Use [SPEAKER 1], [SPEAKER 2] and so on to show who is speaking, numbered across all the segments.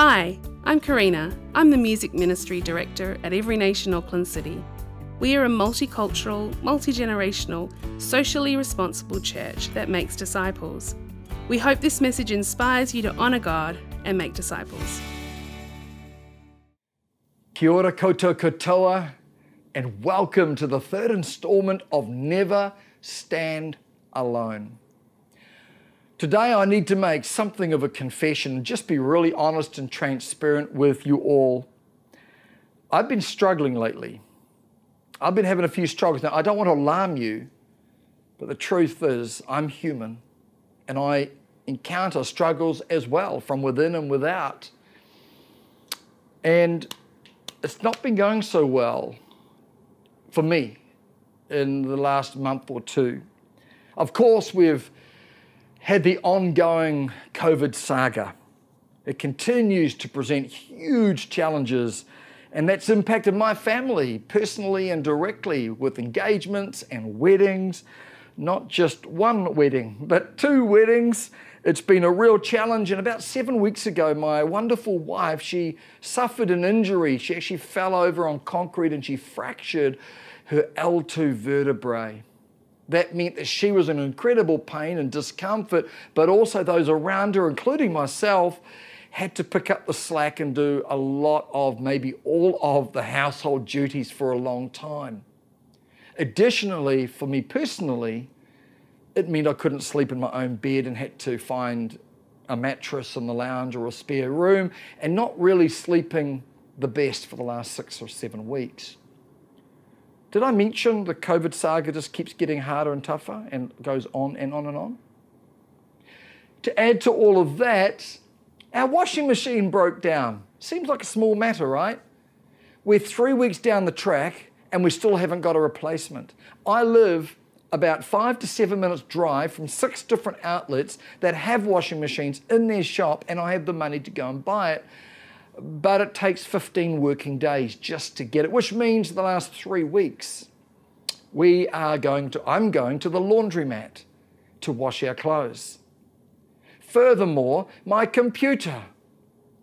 [SPEAKER 1] Hi, I'm Karina. I'm the Music Ministry Director at Every Nation Auckland City. We are a multicultural, multi generational, socially responsible church that makes disciples. We hope this message inspires you to honour God and make disciples.
[SPEAKER 2] Kia ora koutou katoa, and welcome to the third instalment of Never Stand Alone. Today, I need to make something of a confession just be really honest and transparent with you all. I've been struggling lately. I've been having a few struggles. Now, I don't want to alarm you, but the truth is, I'm human and I encounter struggles as well from within and without. And it's not been going so well for me in the last month or two. Of course, we've had the ongoing COVID saga. It continues to present huge challenges, and that's impacted my family personally and directly with engagements and weddings. Not just one wedding, but two weddings. It's been a real challenge. And about seven weeks ago, my wonderful wife, she suffered an injury. She actually fell over on concrete and she fractured her L2 vertebrae that meant that she was in incredible pain and discomfort, but also those around her, including myself, had to pick up the slack and do a lot of, maybe all of the household duties for a long time. Additionally, for me personally, it meant I couldn't sleep in my own bed and had to find a mattress in the lounge or a spare room and not really sleeping the best for the last six or seven weeks. Did I mention the COVID saga just keeps getting harder and tougher and goes on and on and on? To add to all of that, our washing machine broke down. Seems like a small matter, right? We're three weeks down the track and we still haven't got a replacement. I live about five to seven minutes drive from six different outlets that have washing machines in their shop, and I have the money to go and buy it but it takes 15 working days just to get it, which means the last three weeks we are going to, I'm going to the laundromat to wash our clothes. Furthermore, my computer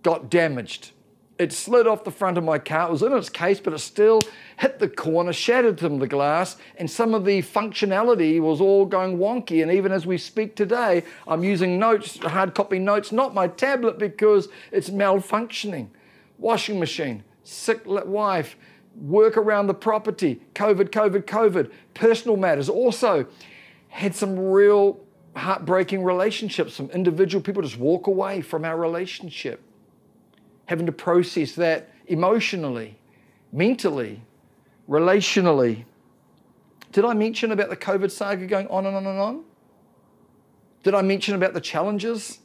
[SPEAKER 2] got damaged it slid off the front of my car. It was in its case, but it still hit the corner, shattered some of the glass, and some of the functionality was all going wonky. And even as we speak today, I'm using notes, hard copy notes, not my tablet because it's malfunctioning. Washing machine, sick wife, work around the property, COVID, COVID, COVID, personal matters. Also, had some real heartbreaking relationships. Some individual people just walk away from our relationship having to process that emotionally, mentally, relationally. Did I mention about the COVID saga going on and on and on? Did I mention about the challenges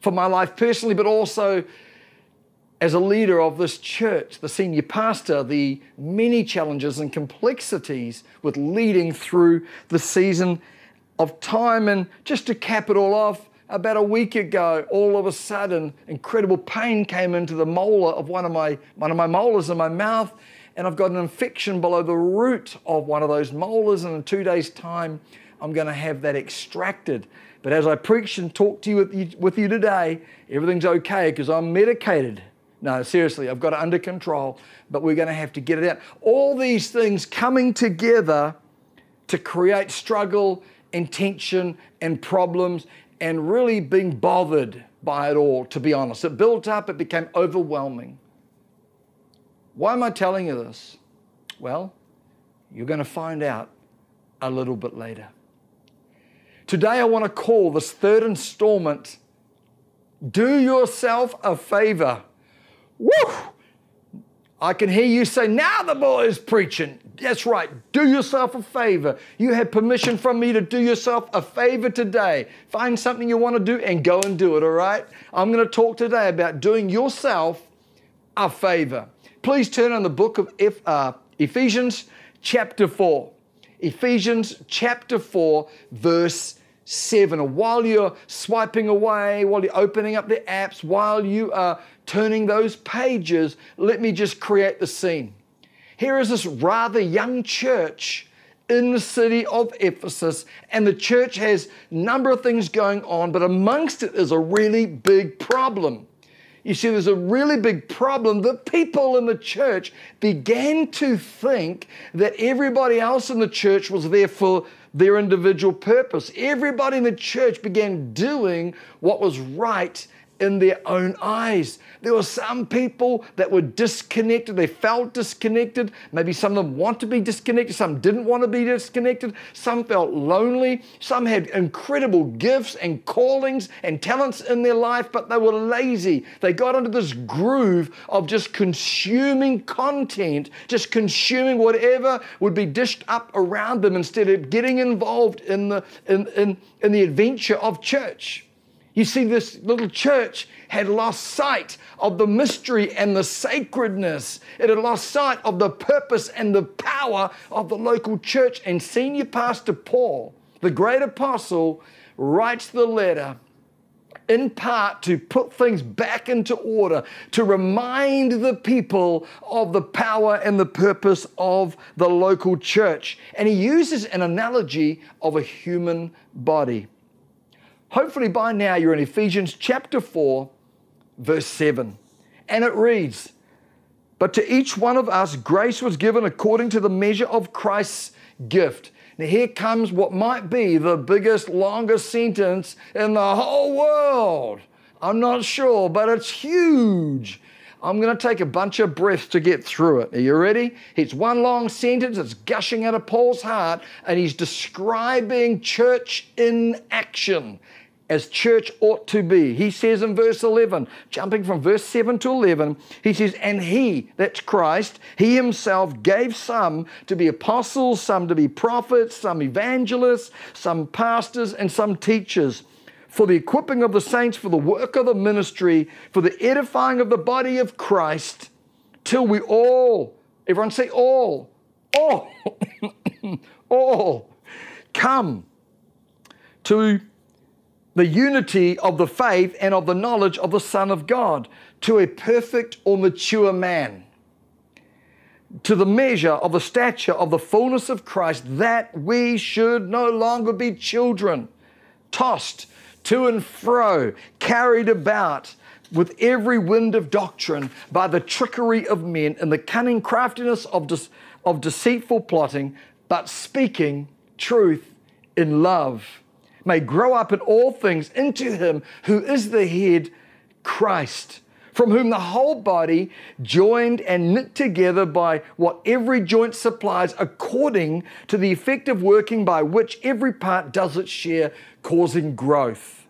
[SPEAKER 2] for my life personally, but also as a leader of this church, the senior pastor, the many challenges and complexities with leading through the season of time? And just to cap it all off, about a week ago, all of a sudden, incredible pain came into the molar of one of my, one of my molars in my mouth, and I've got an infection below the root of one of those molars, and in two days' time, I'm going to have that extracted. But as I preach and talk to you with you, with you today, everything's okay because I'm medicated. No, seriously, I've got it under control, but we're going to have to get it out. All these things coming together to create struggle and tension and problems and really being bothered by it all, to be honest. It built up, it became overwhelming. Why am I telling you this? Well, you're going to find out a little bit later. Today, I want to call this third installment Do Yourself a Favor. Woo! I can hear you say, Now the boy is preaching. That's right. Do yourself a favor. You have permission from me to do yourself a favor today. Find something you want to do and go and do it, all right? I'm going to talk today about doing yourself a favor. Please turn on the book of uh, Ephesians, chapter 4. Ephesians, chapter 4, verse 7. While you're swiping away, while you're opening up the apps, while you are turning those pages, let me just create the scene. Here is this rather young church in the city of Ephesus, and the church has a number of things going on, but amongst it is a really big problem. You see, there's a really big problem. The people in the church began to think that everybody else in the church was there for their individual purpose. Everybody in the church began doing what was right in their own eyes. There were some people that were disconnected. They felt disconnected. Maybe some of them want to be disconnected. Some didn't want to be disconnected. Some felt lonely. Some had incredible gifts and callings and talents in their life, but they were lazy. They got into this groove of just consuming content, just consuming whatever would be dished up around them instead of getting involved in the, in, in, in the adventure of church. You see, this little church had lost sight of the mystery and the sacredness. It had lost sight of the purpose and the power of the local church. And Senior Pastor Paul, the great apostle, writes the letter in part to put things back into order, to remind the people of the power and the purpose of the local church. And he uses an analogy of a human body. Hopefully, by now you're in Ephesians chapter 4, verse 7. And it reads, But to each one of us, grace was given according to the measure of Christ's gift. Now, here comes what might be the biggest, longest sentence in the whole world. I'm not sure, but it's huge. I'm going to take a bunch of breaths to get through it. Are you ready? It's one long sentence, it's gushing out of Paul's heart, and he's describing church in action as church ought to be. He says in verse 11, jumping from verse 7 to 11, he says, And he, that's Christ, he himself gave some to be apostles, some to be prophets, some evangelists, some pastors, and some teachers. For the equipping of the saints, for the work of the ministry, for the edifying of the body of Christ, till we all, everyone say all, all, all, come to the unity of the faith and of the knowledge of the Son of God to a perfect or mature man, to the measure of the stature of the fullness of Christ, that we should no longer be children, tossed to and fro, carried about with every wind of doctrine by the trickery of men and the cunning craftiness of, de- of deceitful plotting, but speaking truth in love may grow up in all things into him who is the head, Christ, from whom the whole body, joined and knit together by what every joint supplies, according to the effective working by which every part does its share, causing growth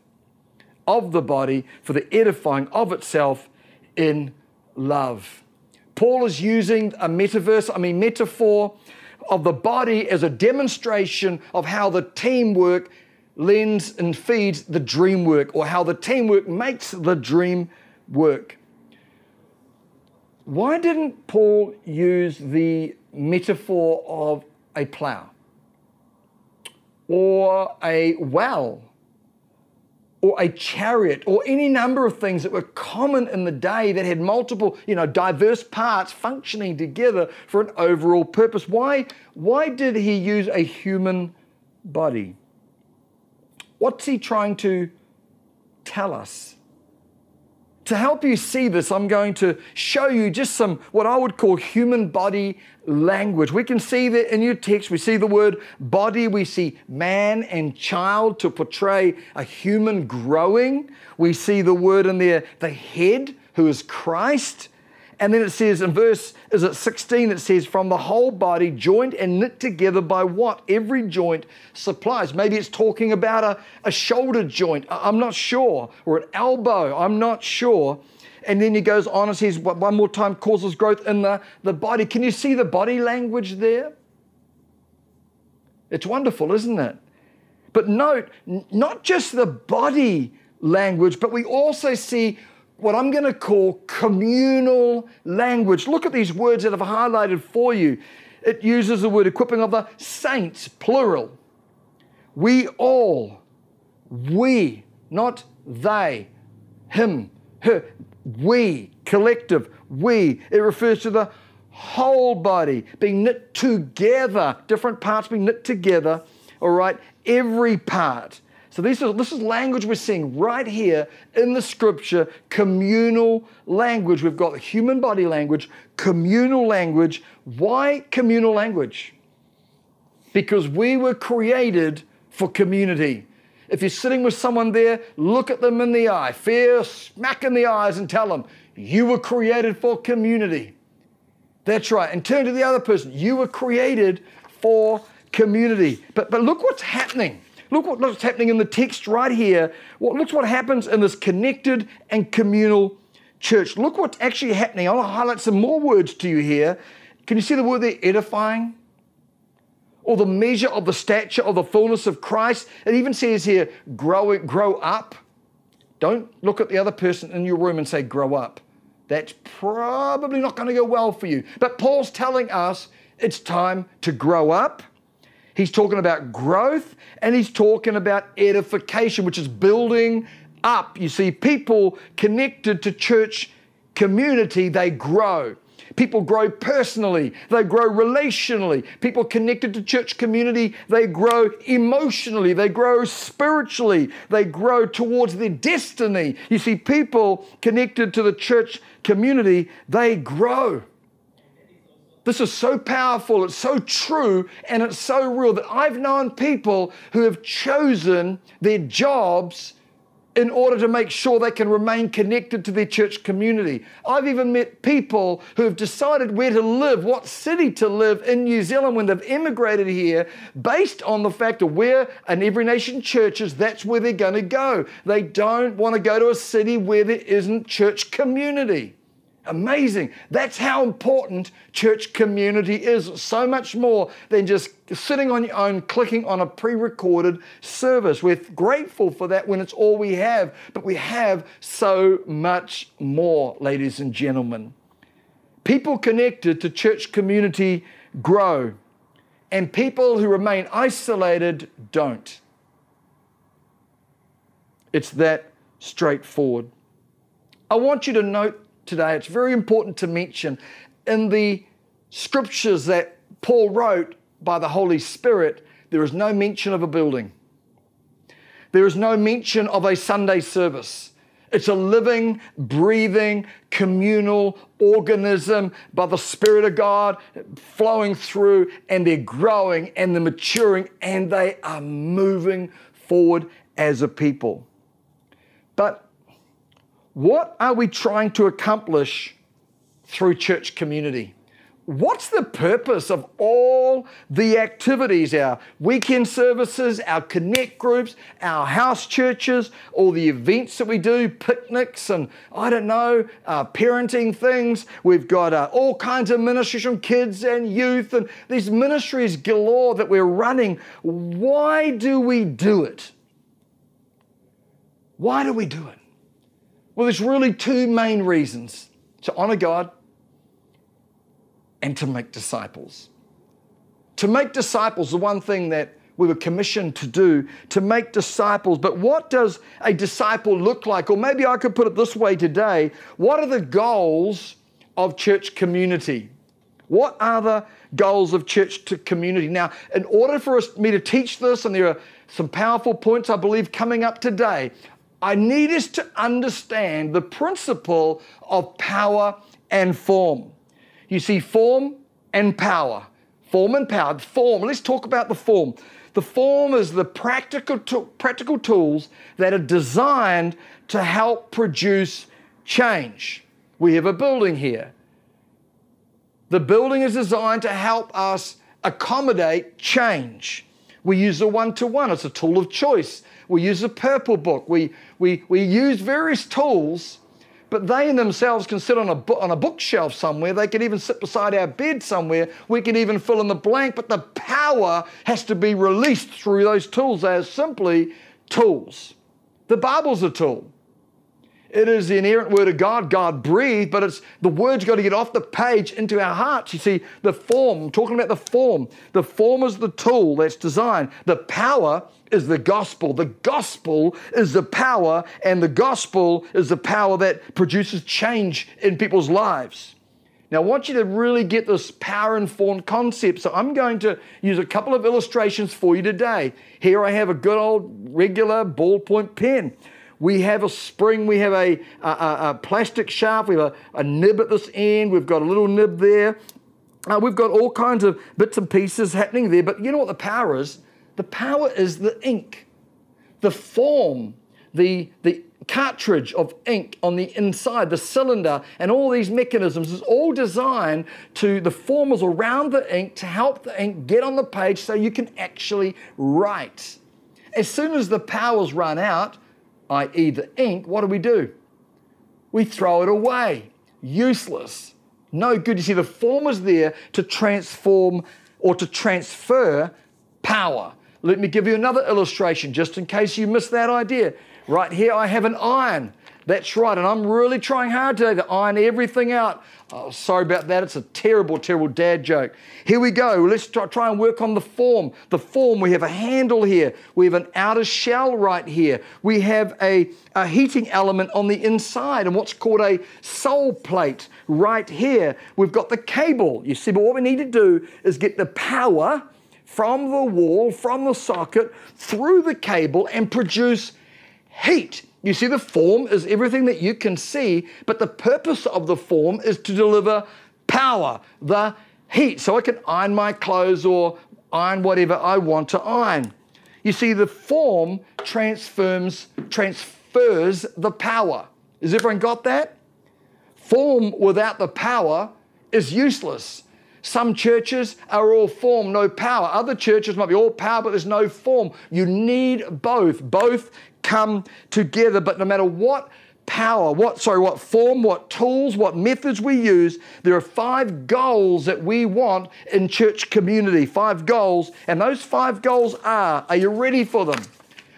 [SPEAKER 2] of the body for the edifying of itself in love. Paul is using a metaverse, I mean, metaphor of the body as a demonstration of how the teamwork lends and feeds the dream work or how the teamwork makes the dream work. Why didn't Paul use the metaphor of a plow or a well or a chariot or any number of things that were common in the day that had multiple, you know, diverse parts functioning together for an overall purpose? Why, why did he use a human body? What's he trying to tell us? To help you see this, I'm going to show you just some what I would call human body language. We can see that in your text. We see the word body, we see man and child to portray a human growing. We see the word in there, the head, who is Christ. And then it says in verse, is it 16? It says, from the whole body, joined and knit together by what every joint supplies. Maybe it's talking about a, a shoulder joint, I'm not sure, or an elbow, I'm not sure. And then he goes on and says, one more time, causes growth in the, the body. Can you see the body language there? It's wonderful, isn't it? But note, not just the body language, but we also see what I'm going to call communal language. Look at these words that I've highlighted for you. It uses the word equipping of the saints, plural. We all, we, not they, him, her, we, collective, we. It refers to the whole body being knit together, different parts being knit together, all right? Every part So this is, this is language we're seeing right here in the scripture, communal language. We've got the human body language, communal language. Why communal language? Because we were created for community. If you're sitting with someone there, look at them in the eye, fear smack in the eyes, and tell them, You were created for community. That's right. And turn to the other person, You were created for community. But, but look what's happening. Look what's happening in the text right here. What, look what happens in this connected and communal church. Look what's actually happening. I want to highlight some more words to you here. Can you see the word there, edifying? Or the measure of the stature of the fullness of Christ. It even says here, grow, grow up. Don't look at the other person in your room and say, grow up. That's probably not going to go well for you. But Paul's telling us it's time to grow up He's talking about growth and he's talking about edification, which is building up. You see, people connected to church community, they grow. People grow personally, they grow relationally. People connected to church community, they grow emotionally, they grow spiritually, they grow towards their destiny. You see, people connected to the church community, they grow. This is so powerful, it's so true, and it's so real that I've known people who have chosen their jobs in order to make sure they can remain connected to their church community. I've even met people who have decided where to live, what city to live in New Zealand when they've immigrated here, based on the fact of where an Every Nation church is, that's where they're going to go. They don't want to go to a city where there isn't church community. Amazing. That's how important church community is. So much more than just sitting on your own, clicking on a pre recorded service. We're grateful for that when it's all we have, but we have so much more, ladies and gentlemen. People connected to church community grow, and people who remain isolated don't. It's that straightforward. I want you to note today, it's very important to mention in the scriptures that Paul wrote by the Holy Spirit, there is no mention of a building. There is no mention of a Sunday service. It's a living, breathing, communal organism by the Spirit of God flowing through, and they're growing and they're maturing and they are moving forward as a people. But what are we trying to accomplish through church community? What's the purpose of all the activities, our weekend services, our connect groups, our house churches, all the events that we do, picnics, and I don't know, uh, parenting things? We've got uh, all kinds of ministries from kids and youth, and these ministries galore that we're running. Why do we do it? Why do we do it? Well, there's really two main reasons to honor God and to make disciples. To make disciples, the one thing that we were commissioned to do, to make disciples. But what does a disciple look like? Or maybe I could put it this way today what are the goals of church community? What are the goals of church to community? Now, in order for us, me to teach this, and there are some powerful points I believe coming up today, I need us to understand the principle of power and form. You see, form and power. Form and power. Form, let's talk about the form. The form is the practical, practical tools that are designed to help produce change. We have a building here. The building is designed to help us accommodate change. We use a one to one, it's a tool of choice. We use a purple book. We, we, we use various tools, but they in themselves can sit on a, on a bookshelf somewhere. They can even sit beside our bed somewhere. We can even fill in the blank, but the power has to be released through those tools. They are simply tools. The Bible's a tool. It is the inerrant word of God, God breathed, but it's the word's got to get off the page into our hearts. You see, the form, talking about the form. The form is the tool that's designed. The power is the gospel. The gospel is the power, and the gospel is the power that produces change in people's lives. Now, I want you to really get this power informed concept. So, I'm going to use a couple of illustrations for you today. Here I have a good old regular ballpoint pen. We have a spring, we have a, a, a plastic shaft, we have a, a, nib at this end, we've got a little nib there. Uh, we've got all kinds of bits and pieces happening there. But you know what the power is? The power is the ink, the form, the, the cartridge of ink on the inside, the cylinder, and all these mechanisms is all designed to the formers around the ink to help the ink get on the page so you can actually write. As soon as the powers run out, i.e., the ink, what do we do? We throw it away. Useless. No good. You see, the form is there to transform or to transfer power. Let me give you another illustration just in case you missed that idea. Right here, I have an iron. That's right, and I'm really trying hard today to iron everything out. Oh, sorry about that. It's a terrible, terrible dad joke. Here we go. Let's try, and work on the form. The form, we have a handle here. We have an outer shell right here. We have a, a heating element on the inside and what's called a sole plate right here. We've got the cable. You see, but what we need to do is get the power from the wall, from the socket, through the cable and produce heat. You see, the form is everything that you can see, but the purpose of the form is to deliver power, the heat. So I can iron my clothes or iron whatever I want to iron. You see, the form transforms, transfers the power. Has everyone got that? Form without the power is useless. Some churches are all form, no power. Other churches might be all power, but there's no form. You need both. Both come together. But no matter what power, what, sorry, what form, what tools, what methods we use, there are five goals that we want in church community. Five goals. And those five goals are, are you ready for them?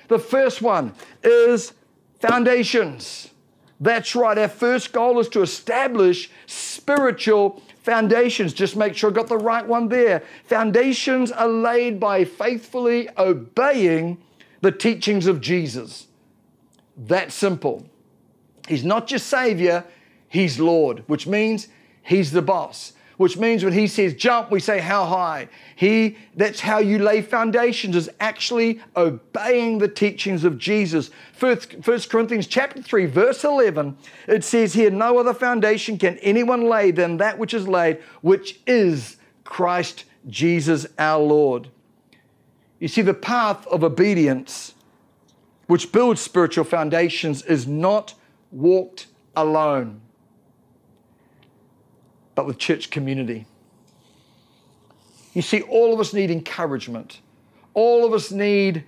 [SPEAKER 2] The first one is foundations. That's right. Our first goal is to establish spiritual foundations. Just make sure I got the right one there. Foundations are laid by faithfully obeying the teachings of Jesus. That simple. He's not just Savior, He's Lord, which means He's the boss. Which means when He says jump, we say how high. He, that's how you lay foundations, is actually obeying the teachings of Jesus. First, First Corinthians chapter 3, verse 11, it says here, No other foundation can anyone lay than that which is laid, which is Christ Jesus our Lord. You see, the path of obedience, which builds spiritual foundations, is not walked alone, but with church community. You see, all of us need encouragement. All of us need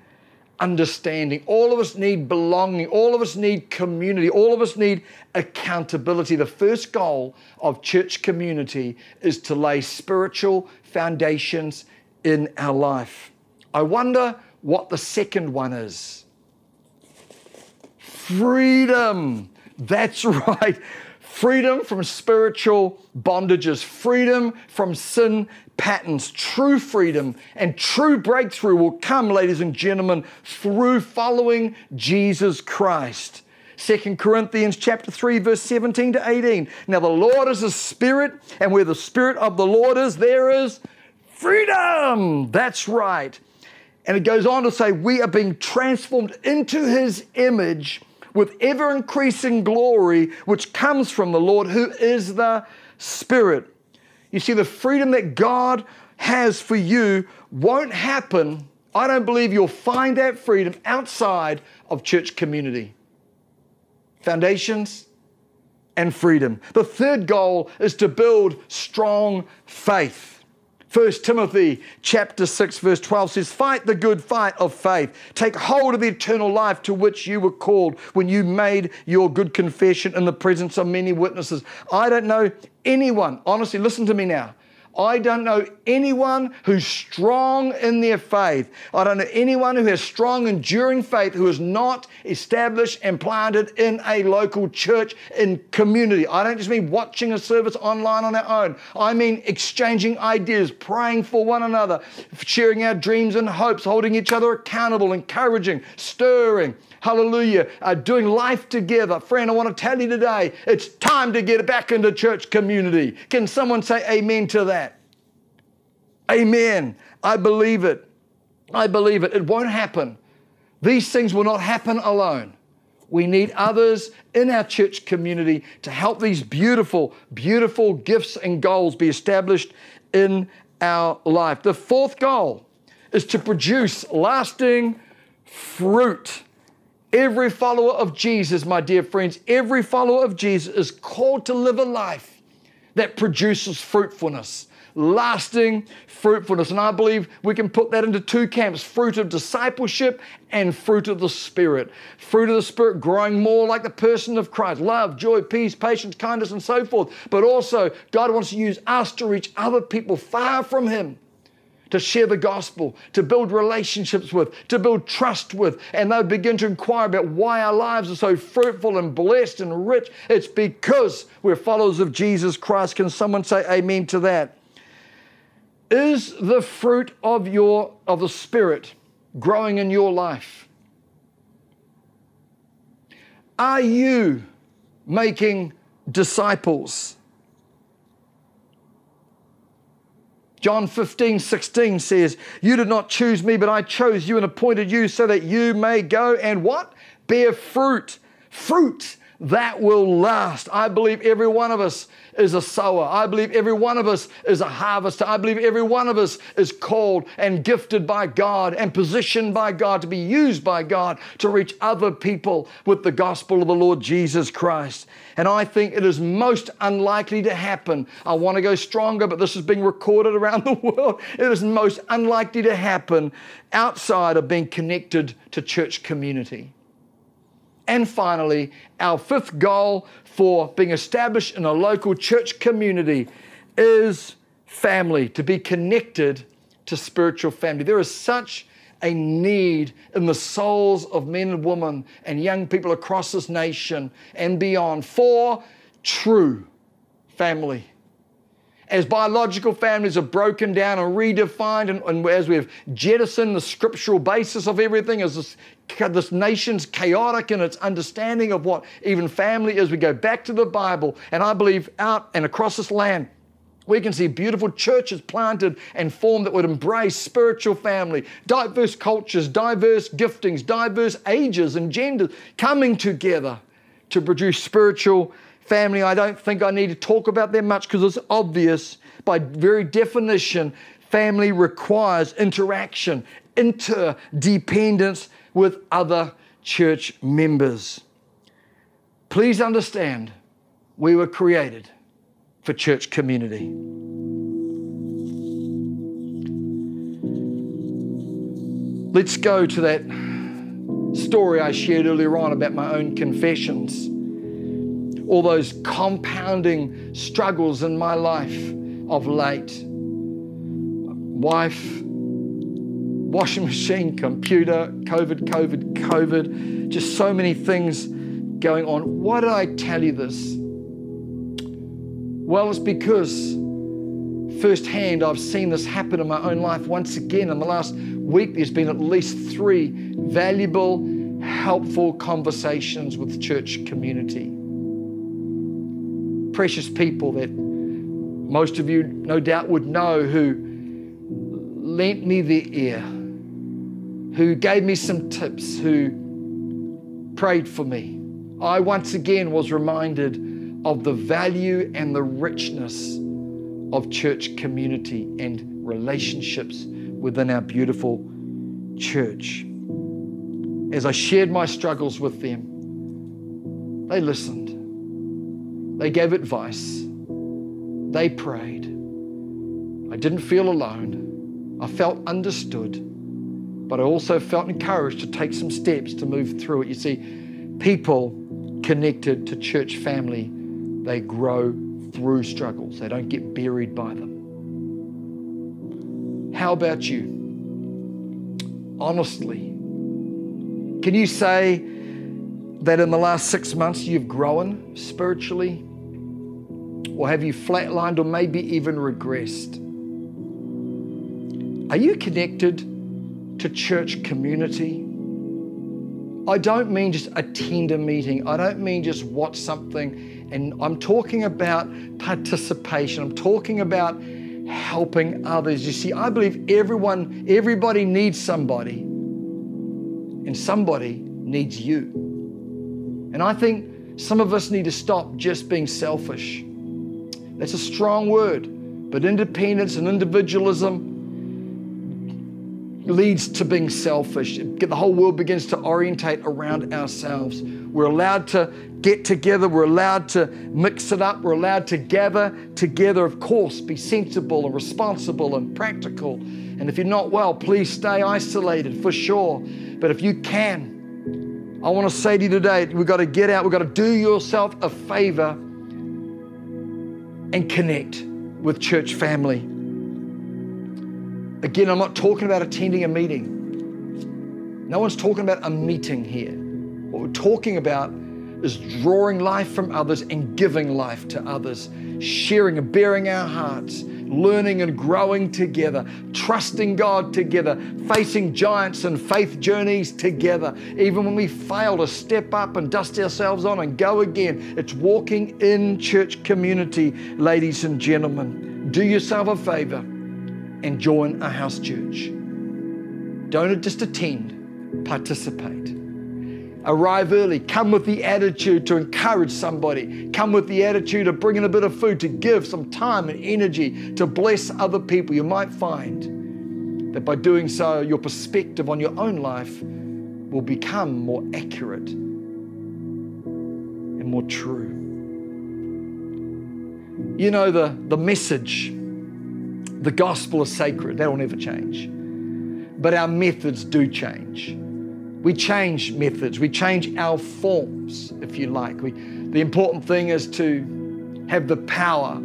[SPEAKER 2] understanding. All of us need belonging. All of us need community. All of us need accountability. The first goal of church community is to lay spiritual foundations in our life. I wonder what the second one is. Freedom. That's right. Freedom from spiritual bondages, freedom from sin patterns. True freedom and true breakthrough will come, ladies and gentlemen, through following Jesus Christ. 2 Corinthians chapter 3 verse 17 to 18. Now the Lord is a spirit and where the spirit of the Lord is there is freedom. That's right. And it goes on to say, We are being transformed into his image with ever increasing glory, which comes from the Lord, who is the Spirit. You see, the freedom that God has for you won't happen. I don't believe you'll find that freedom outside of church community. Foundations and freedom. The third goal is to build strong faith. 1 Timothy chapter 6 verse 12 says, Fight the good fight of faith. Take hold of the eternal life to which you were called when you made your good confession in the presence of many witnesses. I don't know anyone, honestly, listen to me now. I don't know anyone who's strong in their faith. I don't know anyone who has strong, enduring faith who is not established and planted in a local church in community. I don't just mean watching a service online on our own. I mean exchanging ideas, praying for one another, sharing our dreams and hopes, holding each other accountable, encouraging, stirring, hallelujah, uh, doing life together. Friend, I want to tell you today, it's time to get back into church community. Can someone say amen to that? Amen. I believe it. I believe it. It won't happen. These things will not happen alone. We need others in our church community to help these beautiful, beautiful gifts and goals be established in our life. The fourth goal is to produce lasting fruit. Every follower of Jesus, my dear friends, every follower of Jesus is called to live a life that produces fruitfulness lasting fruitfulness. And I believe we can put that into two camps fruit of discipleship and fruit of the Spirit. Fruit of the Spirit growing more like the person of Christ love, joy, peace, patience, kindness, and so forth. But also, God wants to use us to reach other people far from Him to share the gospel, to build relationships with, to build trust with, and they begin to inquire about why our lives are so fruitful and blessed and rich. It's because we're followers of Jesus Christ. Can someone say amen to that? Is the fruit of your of the spirit growing in your life? Are you making disciples? John 15, 16 says, You did not choose me, but I chose you and appointed you so that you may go and what? Bear fruit. Fruit that will last. I believe every one of us is a sower. I believe every one of us is a harvester. I believe every one of us is called and gifted by God and positioned by God to be used by God to reach other people with the gospel of the Lord Jesus Christ. And I think it is most unlikely to happen. I want to go stronger, but this is being recorded around the world. It is most unlikely to happen outside of being connected to church community. And finally, our fifth goal for being established in a local church community is family, to be connected to spiritual family. There is such a need in the souls of men and women and young people across this nation and beyond for true family as biological families are broken down and redefined, and, and as we've jettisoned the scriptural basis of everything, as this, this nation's chaotic in its understanding of what even family is, we go back to the Bible, and I believe out and across this land, we can see beautiful churches planted and formed that would embrace spiritual family, diverse cultures, diverse giftings, diverse ages and genders coming together to produce spiritual family, I don't think I need to talk about them much because it's obvious. By very definition, family requires interaction, interdependence with other church members. Please understand, we were created for church community. Let's go to that story I shared earlier on about my own confessions all those compounding struggles in my life of late. Wife, washing machine, computer, COVID, COVID, COVID, just so many things going on. Why did I tell you this? Well, it's because firsthand I've seen this happen in my own life once again. In the last week, there's been at least three valuable, helpful conversations with church community precious people that most of you no doubt would know who lent me their ear, who gave me some tips, who prayed for me. I once again was reminded of the value and the richness of church community and relationships within our beautiful church. As I shared my struggles with them, they listened. They gave advice. They prayed. I didn't feel alone. I felt understood, but I also felt encouraged to take some steps to move through it. You see, people connected to church family, they grow through struggles, they don't get buried by them. How about you? Honestly, can you say that in the last six months you've grown spiritually? Or have you flatlined or maybe even regressed? Are you connected to church community? I don't mean just attend a meeting. I don't mean just watch something. And I'm talking about participation. I'm talking about helping others. You see, I believe everyone, everybody needs somebody, and somebody needs you. And I think some of us need to stop just being selfish. That's a strong word, but independence and individualism leads to being selfish. The whole world begins to orientate around ourselves. We're allowed to get together, we're allowed to mix it up, we're allowed to gather together, of course, be sensible and responsible and practical. And if you're not well, please stay isolated for sure. But if you can, I want to say to you today, we've got to get out, we've got to do yourself a favor and connect with church family. Again, I'm not talking about attending a meeting. No one's talking about a meeting here. What we're talking about is drawing life from others and giving life to others, sharing and bearing our hearts, learning and growing together, trusting God together, facing giants and faith journeys together. Even when we fail to step up and dust ourselves on and go again, it's walking in church community, ladies and gentlemen. Do yourself a favor and join a house church. Don't just attend, participate. Arrive early. Come with the attitude to encourage somebody. Come with the attitude of bringing a bit of food to give some time and energy to bless other people. You might find that by doing so, your perspective on your own life will become more accurate and more true. You know, the, the message the gospel is sacred, that will never change. But our methods do change. We change methods, we change our forms, if you like. We, the important thing is to have the power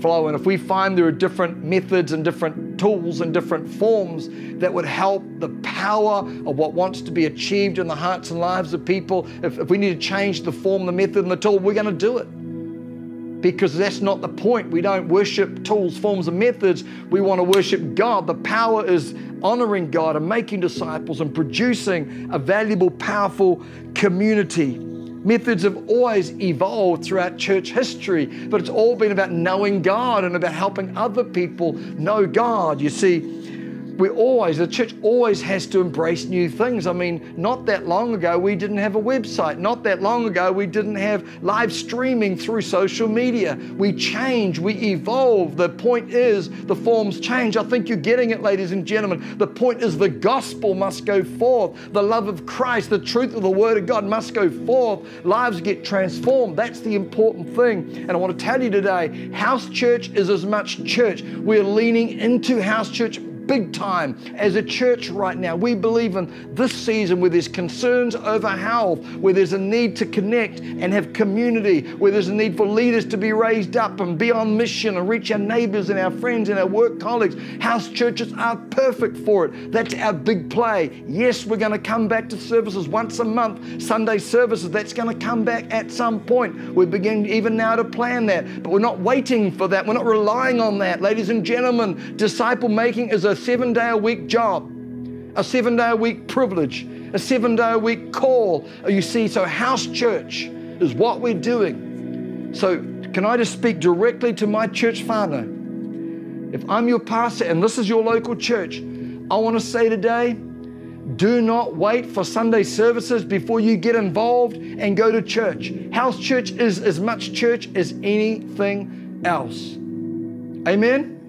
[SPEAKER 2] flow. And if we find there are different methods and different tools and different forms that would help the power of what wants to be achieved in the hearts and lives of people, if, if we need to change the form, the method, and the tool, we're going to do it because that's not the point. We don't worship tools, forms, and methods. We want to worship God. The power is honoring God and making disciples and producing a valuable, powerful community. Methods have always evolved throughout church history, but it's all been about knowing God and about helping other people know God. You see, we always, the church always has to embrace new things. I mean, not that long ago, we didn't have a website. Not that long ago, we didn't have live streaming through social media. We change, we evolve. The point is, the forms change. I think you're getting it, ladies and gentlemen. The point is, the gospel must go forth. The love of Christ, the truth of the Word of God must go forth. Lives get transformed. That's the important thing. And I want to tell you today, house church is as much church. We're leaning into house church big time as a church right now. We believe in this season where there's concerns over health, where there's a need to connect and have community, where there's a need for leaders to be raised up and be on mission and reach our neighbors and our friends and our work colleagues. House churches are perfect for it. That's our big play. Yes, we're going to come back to services once a month, Sunday services. That's going to come back at some point. We're beginning even now to plan that, but we're not waiting for that. We're not relying on that. Ladies and gentlemen, disciple making is a seven day a week job, a seven day a week privilege, a seven day a week call. Uh, you see, so house church is what we're doing. So, can I just speak directly to my church father? If I'm your pastor and this is your local church, I want to say today, do not wait for Sunday services before you get involved and go to church. House church is as much church as anything else. Amen?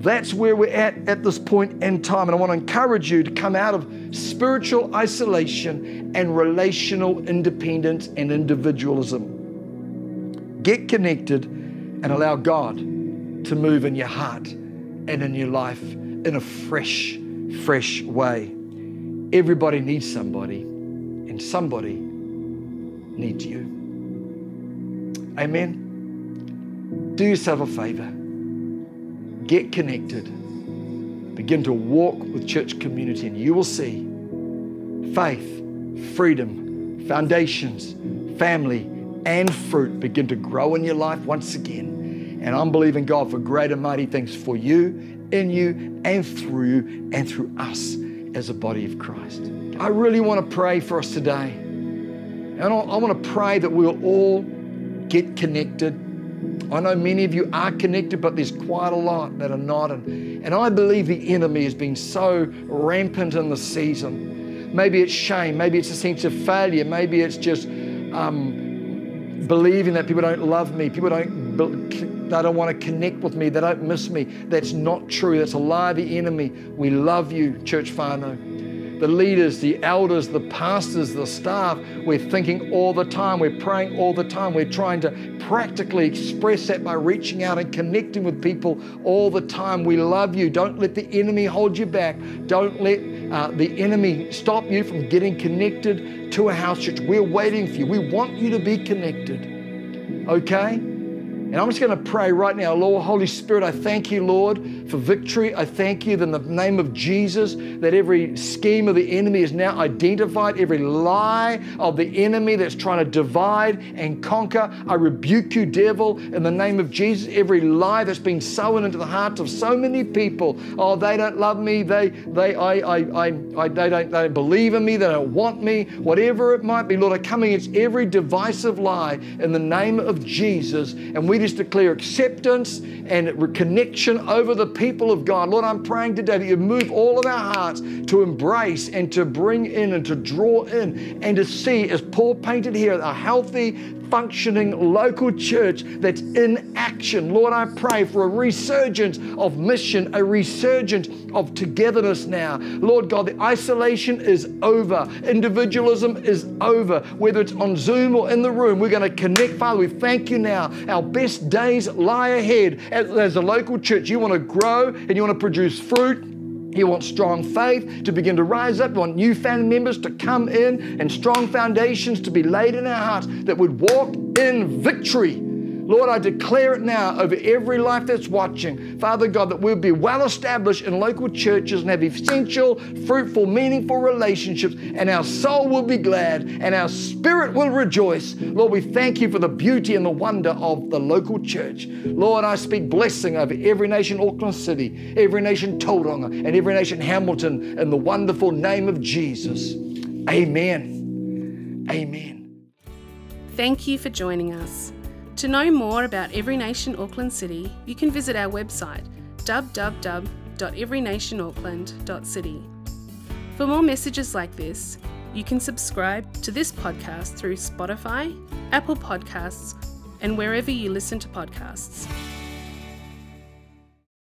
[SPEAKER 2] That's where we're at at this point in time. And I want to encourage you to come out of spiritual isolation and relational independence and individualism. Get connected and allow God to move in your heart and in your life in a fresh, fresh way. Everybody needs somebody, and somebody needs you. Amen. Do yourself a favor get connected, begin to walk with church community, and you will see faith, freedom, foundations, family, and fruit begin to grow in your life once again. And I'm believing God for great and mighty things for you, in you, and through you, and through us as a body of Christ. I really want to pray for us today. And I want to pray that we'll all get connected. I know many of you are connected, but there's quite a lot that are not. And, and I believe the enemy has been so rampant in the season. Maybe it's shame, maybe it's a sense of failure, maybe it's just um, believing that people don't love me, people don't, they don't want to connect with me, they don't miss me. That's not true. That's a lie the enemy. We love you, Church Whānau the leaders, the elders, the pastors, the staff, we're thinking all the time, we're praying all the time, we're trying to practically express that by reaching out and connecting with people all the time. We love you. Don't let the enemy hold you back. Don't let uh, the enemy stop you from getting connected to a house church. We're waiting for you. We want you to be connected. Okay? And I'm just going to pray right now, Lord, Holy Spirit, I thank you, Lord, for victory. I thank you in the name of Jesus that every scheme of the enemy is now identified, every lie of the enemy that's trying to divide and conquer. I rebuke you, devil, in the name of Jesus. Every lie that's been sown into the hearts of so many people. Oh, they don't love me. They, they, I, I, I, I they, don't, they don't believe in me. They don't want me. Whatever it might be, Lord, I come against every divisive lie in the name of Jesus. And we just declare acceptance and connection over the people of God. Lord, I'm praying today that you move all of our hearts to embrace and to bring in and to draw in and to see, as Paul painted here, a healthy, functioning local church that's in action. Lord, I pray for a resurgence of mission, a resurgence of togetherness now. Lord God, the isolation is over, individualism is over. Whether it's on Zoom or in the room, we're going to connect. Father, we thank you now. Our best days lie ahead. As, as a local church, you want to grow and you want to produce fruit you want strong faith to begin to rise up. You want new family members to come in and strong foundations to be laid in our hearts that would walk in victory Lord, I declare it now over every life that's watching, Father God, that we'll be well established in local churches and have essential, fruitful, meaningful relationships, and our soul will be glad and our spirit will rejoice. Lord, we thank you for the beauty and the wonder of the local church. Lord, I speak blessing over every nation, Auckland City, every nation, Tauranga, and every nation, Hamilton, in the wonderful name of Jesus. Amen. Amen.
[SPEAKER 1] Thank you for joining us. To know more about Every Nation Auckland City, you can visit our website www.everynationauckland.city. For more messages like this, you can subscribe to this podcast through Spotify, Apple Podcasts, and wherever you listen to podcasts.